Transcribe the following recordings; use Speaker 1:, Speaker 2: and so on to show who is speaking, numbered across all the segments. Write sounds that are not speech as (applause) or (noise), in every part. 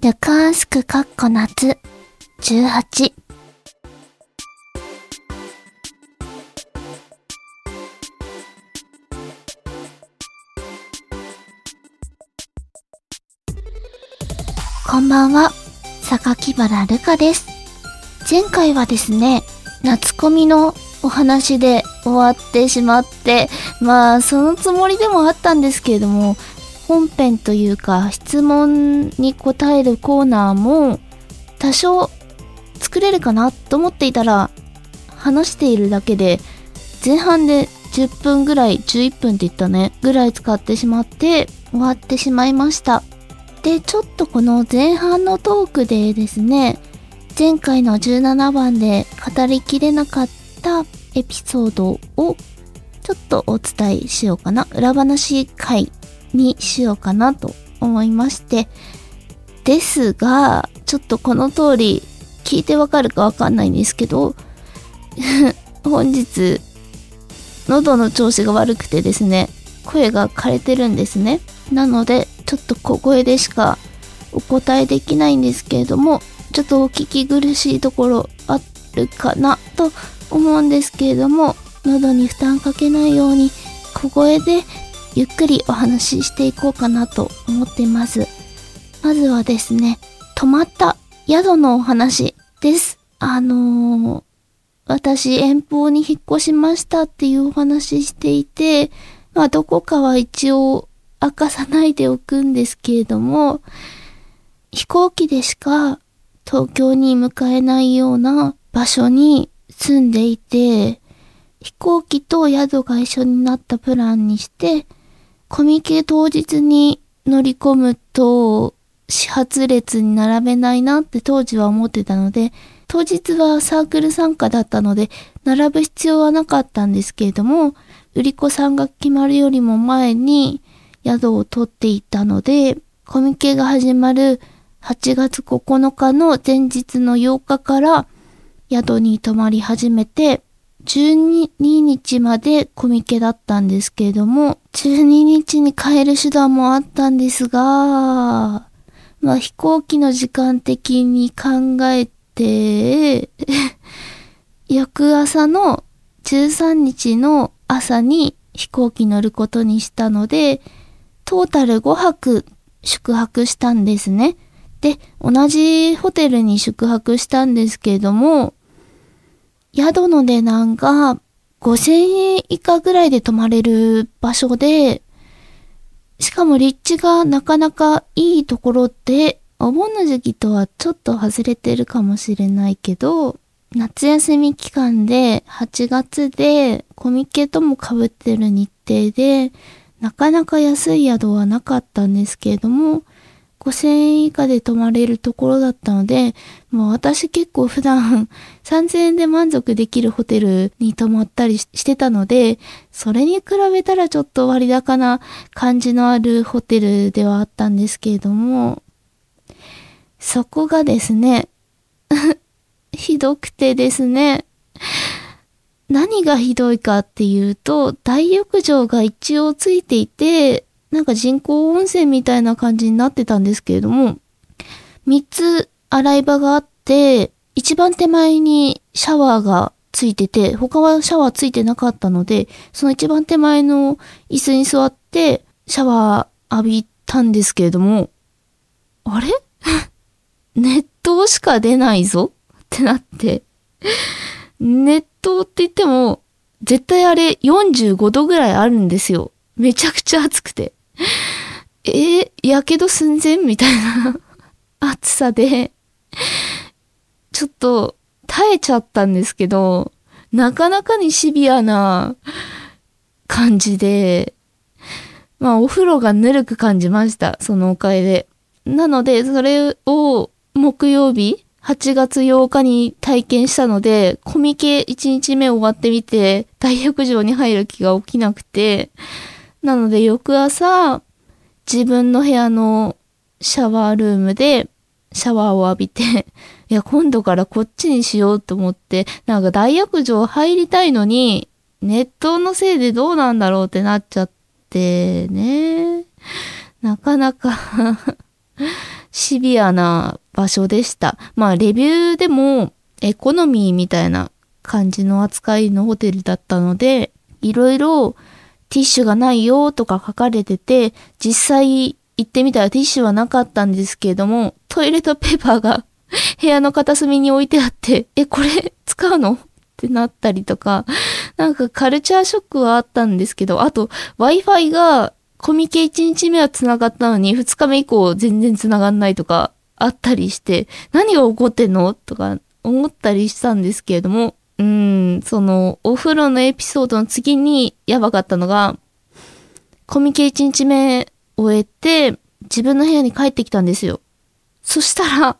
Speaker 1: ルカンスクかっこ夏18こんばんは、榊原ルカです。前回はですね、夏コミのお話で終わってしまって、まあ、そのつもりでもあったんですけれども、本編というか質問に答えるコーナーも多少作れるかなと思っていたら話しているだけで前半で10分ぐらい11分って言ったねぐらい使ってしまって終わってしまいました。でちょっとこの前半のトークでですね前回の17番で語りきれなかったエピソードをちょっとお伝えしようかな。裏話会にしようかなと思いまして。ですが、ちょっとこの通り聞いてわかるかわかんないんですけど、(laughs) 本日、喉の調子が悪くてですね、声が枯れてるんですね。なので、ちょっと小声でしかお答えできないんですけれども、ちょっとお聞き苦しいところあるかなと思うんですけれども、喉に負担かけないように小声でゆっくりお話ししていこうかなと思っています。まずはですね、泊まった宿のお話です。あのー、私遠方に引っ越しましたっていうお話していて、まあどこかは一応明かさないでおくんですけれども、飛行機でしか東京に向かえないような場所に住んでいて、飛行機と宿が一緒になったプランにして、コミケ当日に乗り込むと、始発列に並べないなって当時は思ってたので、当日はサークル参加だったので、並ぶ必要はなかったんですけれども、売り子さんが決まるよりも前に宿を取っていたので、コミケが始まる8月9日の前日の8日から宿に泊まり始めて、12日までコミケだったんですけれども、12日に帰る手段もあったんですが、まあ飛行機の時間的に考えて、(laughs) 翌朝の13日の朝に飛行機乗ることにしたので、トータル5泊宿泊したんですね。で、同じホテルに宿泊したんですけれども、宿の値段が5000円以下ぐらいで泊まれる場所で、しかも立地がなかなかいいところで、お盆の時期とはちょっと外れてるかもしれないけど、夏休み期間で8月でコミケとも被ってる日程で、なかなか安い宿はなかったんですけれども、5000円以下で泊まれるところだったので、もう私結構普段 (laughs) 3000円で満足できるホテルに泊まったりしてたので、それに比べたらちょっと割高な感じのあるホテルではあったんですけれども、そこがですね、(laughs) ひどくてですね、何がひどいかっていうと、大浴場が一応ついていて、なんか人工温泉みたいな感じになってたんですけれども、3つ洗い場があって、一番手前にシャワーがついてて、他はシャワーついてなかったので、その一番手前の椅子に座って、シャワー浴びたんですけれども、あれ？(laughs) 熱湯しか出ないぞ？ってなって、熱湯って言っても、絶対あれ45度ぐらいあるんですよ。めちゃくちゃ暑くて。えー、やけど寸前みたいな (laughs) 暑さで、ちょっと耐えちゃったんですけど、なかなかにシビアな感じで、まあお風呂がぬるく感じました。そのおかげで。なので、それを木曜日、8月8日に体験したので、コミケ1日目終わってみて、大浴場に入る気が起きなくて、なので翌朝、自分の部屋のシャワールームでシャワーを浴びて、(laughs) いや、今度からこっちにしようと思って、なんか大浴場入りたいのに、熱湯のせいでどうなんだろうってなっちゃってね。なかなか (laughs) シビアな場所でした。まあ、レビューでもエコノミーみたいな感じの扱いのホテルだったので、いろいろティッシュがないよとか書かれてて、実際行ってみたらティッシュはなかったんですけれども、トイレットペーパーが (laughs) 部屋の片隅に置いてあって、え、これ使うの？ってなったりとか、なんかカルチャーショックはあったんですけど、あと Wi-Fi がコミケ1日目は繋がったのに2日目以降全然繋がんないとかあったりして、何が起こってんの？とか思ったりしたんですけれども、うん、そのお風呂のエピソードの次にやばかったのが、コミケ1日目終えて自分の部屋に帰ってきたんですよ。そしたら、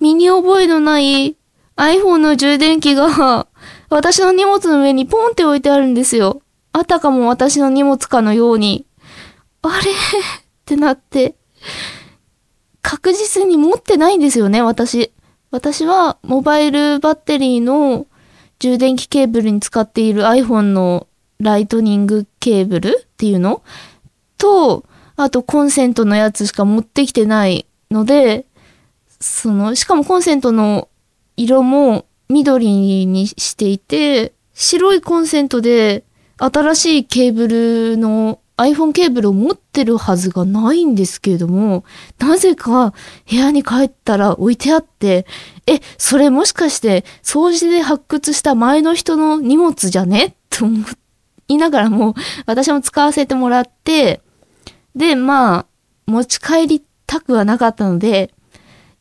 Speaker 1: 身に覚えのない iPhone の充電器が私の荷物の上にポンって置いてあるんですよ。あたかも私の荷物かのように。あれ？ってなって。確実に持ってないんですよね、私。私はモバイルバッテリーの充電器ケーブルに使っている iPhone のライトニングケーブルっていうの？と、あとコンセントのやつしか持ってきてないので、その、しかもコンセントの色も緑にしていて、白いコンセントで新しいケーブルの iPhone ケーブルを持ってるはずがないんですけれども、なぜか部屋に帰ったら置いてあって、え、それもしかして掃除で発掘した前の人の荷物じゃね？と思いながらも私も使わせてもらって、で、まあ、持ち帰りたくはなかったので、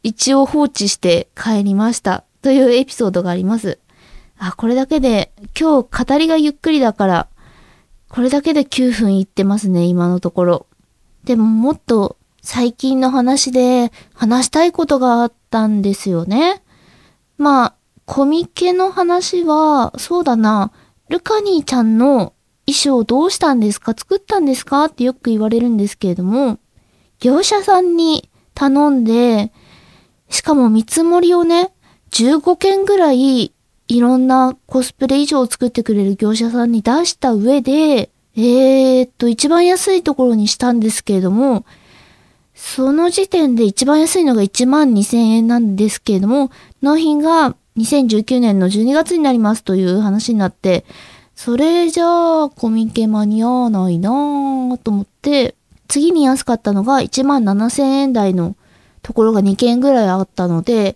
Speaker 1: 一応放置して帰りました。というエピソードがあります。あ、これだけで、今日語りがゆっくりだから、これだけで9分いってますね、今のところ。でももっと最近の話で話したいことがあったんですよね。まあ、コミケの話は、そうだな、ルカニーちゃんの衣装どうしたんですか？作ったんですか？ってよく言われるんですけれども、業者さんに頼んで、しかも見積もりをね、15件ぐらいいろんなコスプレ衣装を作ってくれる業者さんに出した上で、えー、っと、一番安いところにしたんですけれども、その時点で一番安いのが1万2000円なんですけれども、納品が2019年の12月になりますという話になって、それじゃあコミケ間に合わないなぁと思って、次に安かったのが1万7000円台のところが2件ぐらいあったので、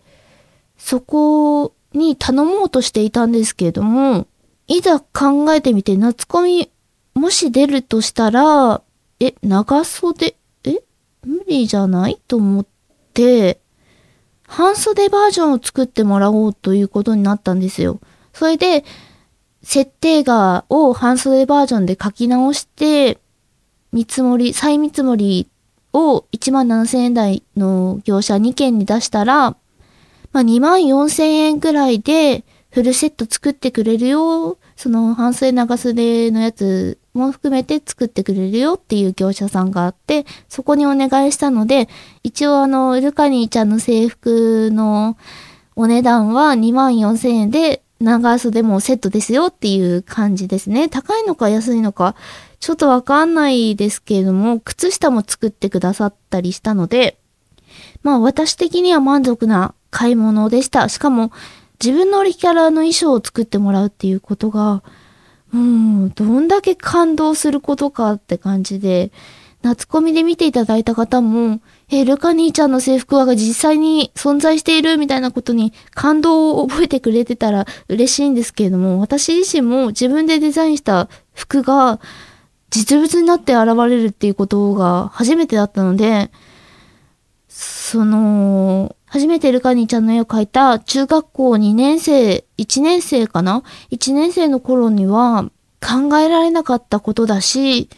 Speaker 1: そこに頼もうとしていたんですけれども、いざ考えてみて夏コミもし出るとしたら、え、長袖、え無理じゃない？と思って、半袖バージョンを作ってもらおうということになったんですよ。それで、設定画を半袖バージョンで書き直して、見積もり、再見積もりを1万7000円台の業者2件に出したら、まあ、2万4000円くらいでフルセット作ってくれるよ。その半袖長袖のやつも含めて作ってくれるよっていう業者さんがあって、そこにお願いしたので、一応あの、ルカニーちゃんの制服のお値段は2万4000円で長袖もセットですよっていう感じですね。高いのか安いのか、ちょっとわかんないですけれども、靴下も作ってくださったりしたので、まあ私的には満足な買い物でした。しかも、自分のオリキャラの衣装を作ってもらうっていうことが、もう、どんだけ感動することかって感じで、夏コミで見ていただいた方も、えルカ兄ちゃんの制服はが実際に存在しているみたいなことに感動を覚えてくれてたら嬉しいんですけれども、私自身も自分でデザインした服が実物になって現れるっていうことが初めてだったので、その、初めてルカニちゃんの絵を描いた中学校2年生、1年生かな ?1 年生の頃には考えられなかったことだし、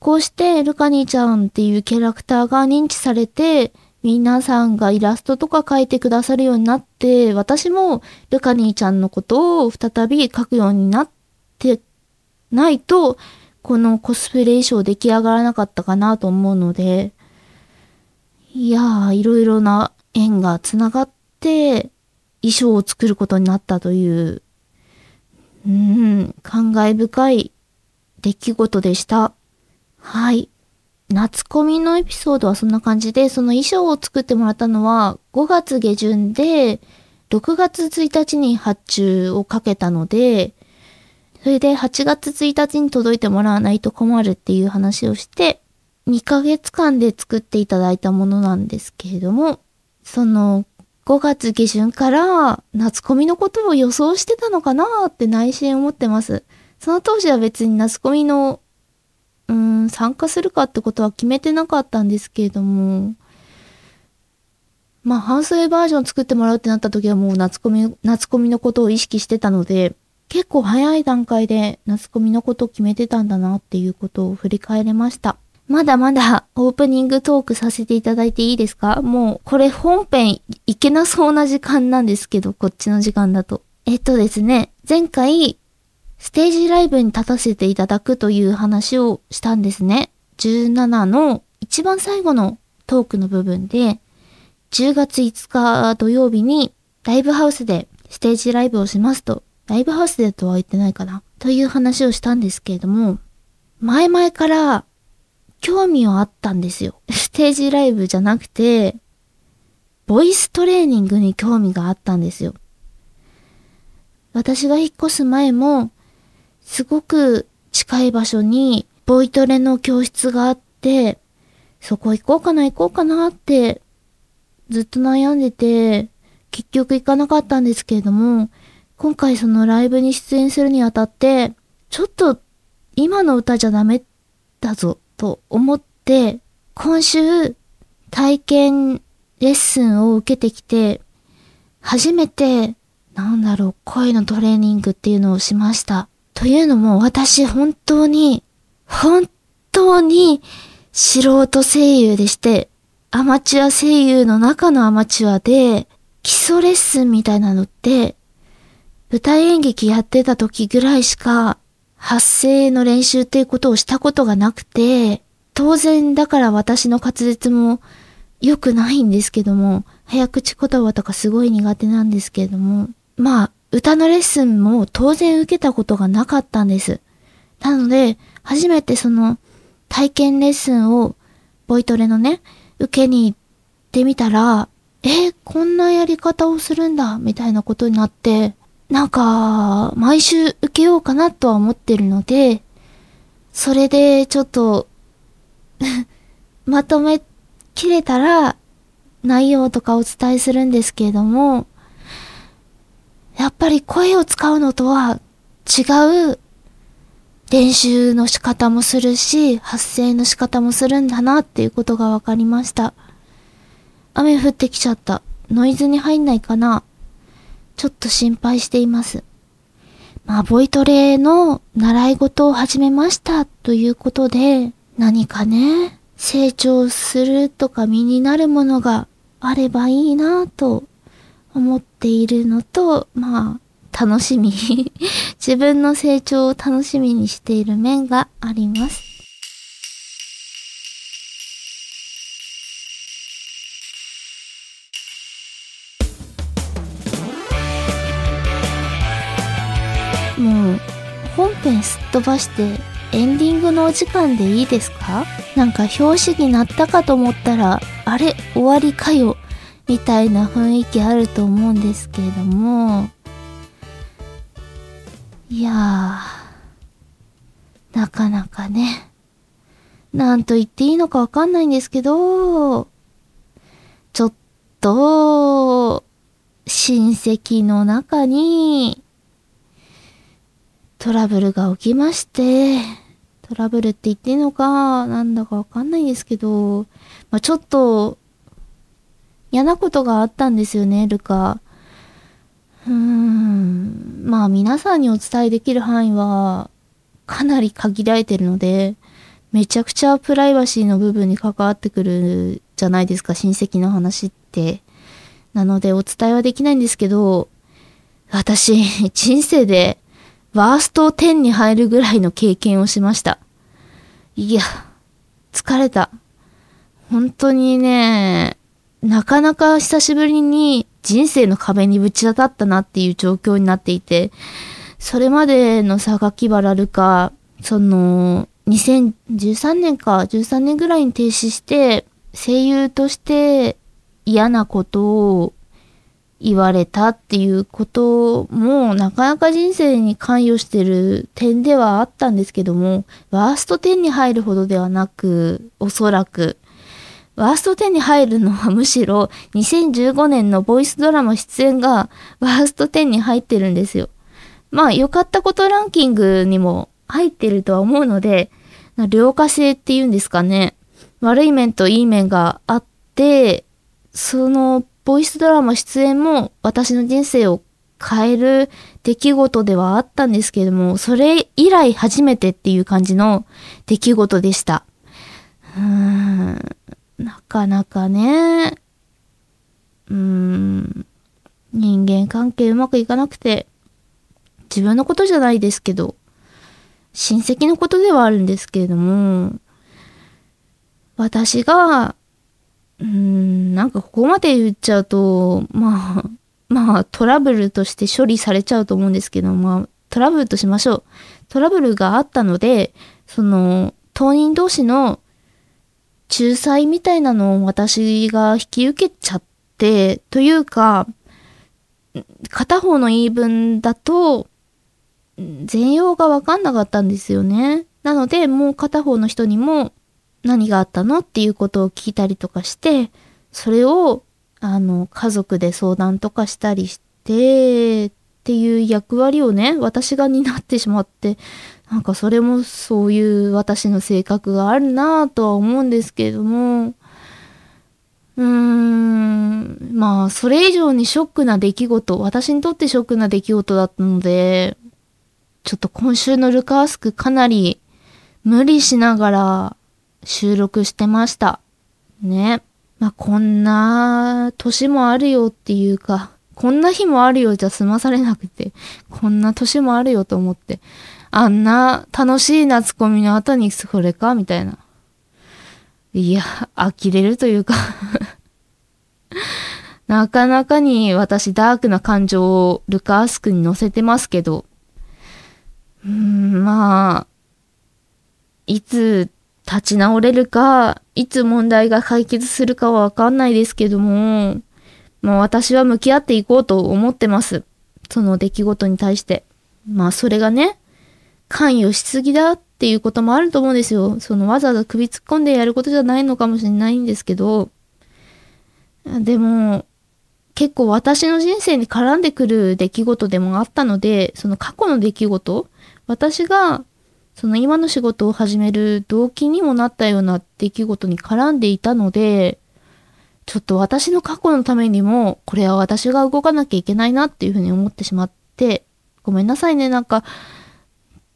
Speaker 1: こうしてルカニちゃんっていうキャラクターが認知されて、皆さんがイラストとか描いてくださるようになって、私もルカニーちゃんのことを再び描くようになってないと、このコスプレ衣装出来上がらなかったかなと思うので、いやー、いろいろな縁がつながって衣装を作ることになったという、うん、感慨深い出来事でした。はい。夏コミのエピソードはそんな感じで、その衣装を作ってもらったのは5月下旬で、6月1日に発注をかけたので、それで8月1日に届いてもらわないと困るっていう話をして、2ヶ月間で作っていただいたものなんですけれども、その5月下旬から夏コミのことを予想してたのかなって内心思ってます。その当時は別に夏コミの、うん、参加するかってことは決めてなかったんですけれども、まあ、半袖バージョン作ってもらうってなった時はもう夏コミ、夏コミのことを意識してたので、結構早い段階で夏コミのことを決めてたんだなっていうことを振り返れました。まだまだオープニングトークさせていただいていいですか？もうこれ本編いけなそうな時間なんですけど、こっちの時間だと。えっとですね、前回ステージライブに立たせていただくという話をしたんですね。17の一番最後のトークの部分で、10月5日土曜日にライブハウスでステージライブをしますと、ライブハウスでとは言ってないかな？という話をしたんですけれども、前々から興味はあったんですよ。(laughs) ステージライブじゃなくて、ボイストレーニングに興味があったんですよ。私が引っ越す前も、すごく近い場所にボイトレの教室があって、そこ行こうかな行こうかなってずっと悩んでて、結局行かなかったんですけれども、今回そのライブに出演するにあたって、ちょっと今の歌じゃダメだぞと思って、今週体験レッスンを受けてきて、初めて、なんだろう、声のトレーニングっていうのをしました。というのも私本当に、本当に素人声優でして、アマチュア声優の中のアマチュアで、基礎レッスンみたいなのって、舞台演劇やってた時ぐらいしか、発声の練習っていうことをしたことがなくて、当然だから私の滑舌も良くないんですけども、早口言葉とかすごい苦手なんですけれども、まあ、歌のレッスンも当然受けたことがなかったんです。なので、初めてその体験レッスンを、ボイトレのね、受けに行ってみたら、えこんなやり方をするんだ、みたいなことになって、なんか、毎週受けようかなとは思ってるので、それでちょっと (laughs) まとめきれたら、内容とかお伝えするんですけれども、やっぱり声を使うのとは違う練習の仕方もするし、発声の仕方もするんだなっていうことが分かりました。雨降ってきちゃった。ノイズに入んないかなちょっと心配しています。まあ、ボイトレの習い事を始めましたということで、何かね、成長するとか身になるものがあればいいなと思っているのと、まあ、楽しみ (laughs) 自分の成長を楽しみにしている面があります。本編すっ飛ばしてエンディングのお時間でいいですか？なんか表紙になったかと思ったらあれ終わりかよみたいな雰囲気あると思うんですけれども。いやー、なかなかね、なんと言っていいのかわかんないんですけど、ちょっと、親戚の中に、トラブルが起きまして、トラブルって言っていいのか、なんだかわかんないんですけど、まあ、ちょっと、嫌なことがあったんですよね、ルカ。うーん、まあ皆さんにお伝えできる範囲はかなり限られてるので、めちゃくちゃプライバシーの部分に関わってくるじゃないですか、親戚の話って。なのでお伝えはできないんですけど、私、人生でワースト10に入るぐらいの経験をしました。いや、疲れた。本当にね、なかなか久しぶりに人生の壁にぶち当たったなっていう状況になっていて、それまでの榊原るか、その、2013年か13年ぐらいに停止して声優として嫌なことを言われたっていうこともなかなか人生に関与してる点ではあったんですけどもワースト10に入るほどではなくおそらくワースト10に入るのはむしろ2015年のボイスドラマ出演がワースト10に入ってるんですよ。まあ良かったことランキングにも入ってるとは思うので、良化性っていうんですかね。悪い面といい面があって、そのボイスドラマ出演も私の人生を変える出来事ではあったんですけれども、それ以来初めてっていう感じの出来事でした。うーん、なかなかね、うーん、人間関係うまくいかなくて、自分のことじゃないですけど、親戚のことではあるんですけれども、私が、うん、なんかここまで言っちゃうと、まあ、(laughs) まあトラブルとして処理されちゃうと思うんですけど、まあトラブルとしましょう。トラブルがあったので、その、当人同士の仲裁みたいなのを私が引き受けちゃって、というか、片方の言い分だと、全容がわかんなかったんですよね。なので、もう片方の人にも何があったの？っていうことを聞いたりとかして、それを、あの、家族で相談とかしたりして、っていう役割をね、私が担ってしまって、なんかそれもそういう私の性格があるなぁとは思うんですけれども、うーん、まあ、それ以上にショックな出来事、私にとってショックな出来事だったので、ちょっと今週のルカースクかなり無理しながら収録してました。ね。まあ、こんな年もあるよっていうか、こんな日もあるよじゃ済まされなくて、こんな年もあるよと思って、あんな楽しい夏コミの後にそれかみたいな。いや、呆れるというか (laughs) なかなかに私ダークな感情をルカースクに乗せてますけど、うーん、まあ、いつ立ち直れるか、いつ問題が解決するかはわかんないですけども、まあ私は向き合っていこうと思ってます。その出来事に対して。まあそれがね、関与しすぎだっていうこともあると思うんですよ。そのわざわざ首突っ込んでやることじゃないのかもしれないんですけど、でも、結構私の人生に絡んでくる出来事でもあったので、その過去の出来事、私がその今の仕事を始める動機にもなったような出来事に絡んでいたので、ちょっと私の過去のためにも、これは私が動かなきゃいけないなっていうふうに思ってしまって、ごめんなさいね、なんか、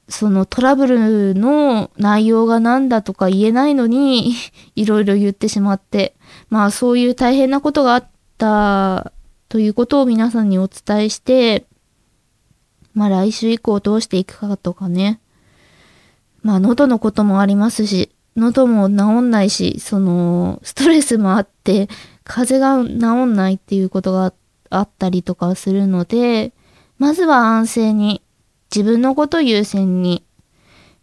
Speaker 1: そのトラブルの内容が何だとか言えないのに (laughs) いろいろ言ってしまって、まあそういう大変なことがあったということを皆さんにお伝えして、まあ来週以降どうしていくかとかね。まあ喉のこともありますし、喉も治んないし、そのストレスもあって、風邪が治んないっていうことがあったりとかするので、まずは安静に自分のこと優先に、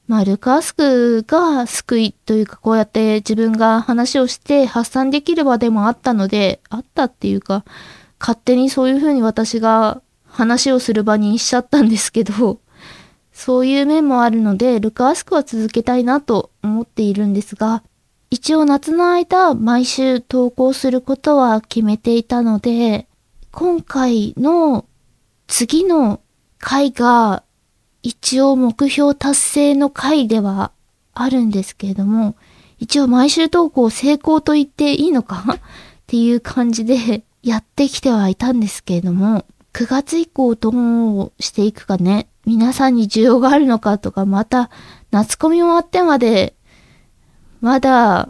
Speaker 1: まあ、ルカースクが救いというか、こうやって自分が話をして発散できる場でもあったので、あったっていうか、勝手にそういうふうに私が話をする場にしちゃったんですけど、そういう面もあるので、ルカースクは続けたいなと思っているんですが、一応夏の間毎週投稿することは決めていたので、今回の次の回が一応目標達成の回ではあるんですけれども、一応毎週投稿成功と言っていいのか？(laughs) っていう感じで (laughs) やってきてはいたんですけれども、9月以降どうしていくかね、皆さんに需要があるのかとか、また夏コミ終わってまで、まだ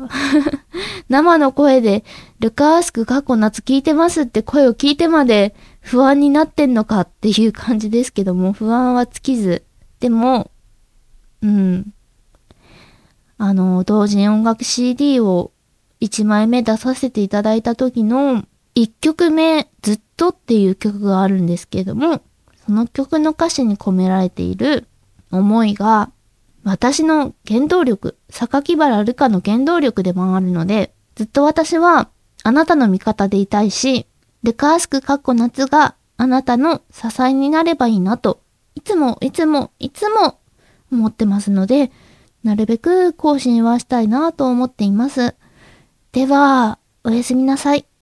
Speaker 1: (laughs) 生の声で、ルカースク過去夏聞いてますって声を聞いてまで不安になってんのかっていう感じですけども、不安は尽きず、でも、うん。あの、同人音楽 CD を1枚目出させていただいた時の1曲目、ずっとっていう曲があるんですけども、その曲の歌詞に込められている思いが、私の原動力、榊原ルカの原動力でもあるので、ずっと私はあなたの味方でいたいし、ルカースクかっこ夏があなたの支えになればいいなと、いつもいつもいつも思ってますので、なるべく更新はしたいなと思っています。では、おやすみなさい。